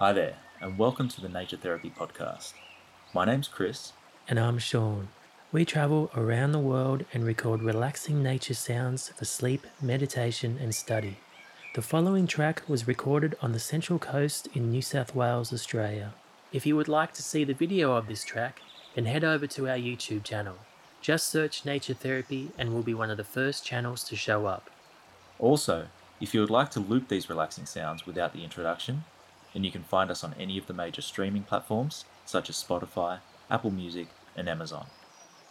Hi there, and welcome to the Nature Therapy Podcast. My name's Chris. And I'm Sean. We travel around the world and record relaxing nature sounds for sleep, meditation, and study. The following track was recorded on the Central Coast in New South Wales, Australia. If you would like to see the video of this track, then head over to our YouTube channel. Just search Nature Therapy and we'll be one of the first channels to show up. Also, if you would like to loop these relaxing sounds without the introduction, then you can find us on any of the major streaming platforms such as Spotify, Apple Music, and Amazon.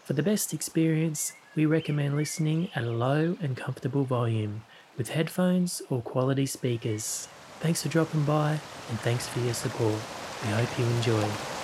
For the best experience, we recommend listening at a low and comfortable volume with headphones or quality speakers. Thanks for dropping by and thanks for your support. We hope you enjoy.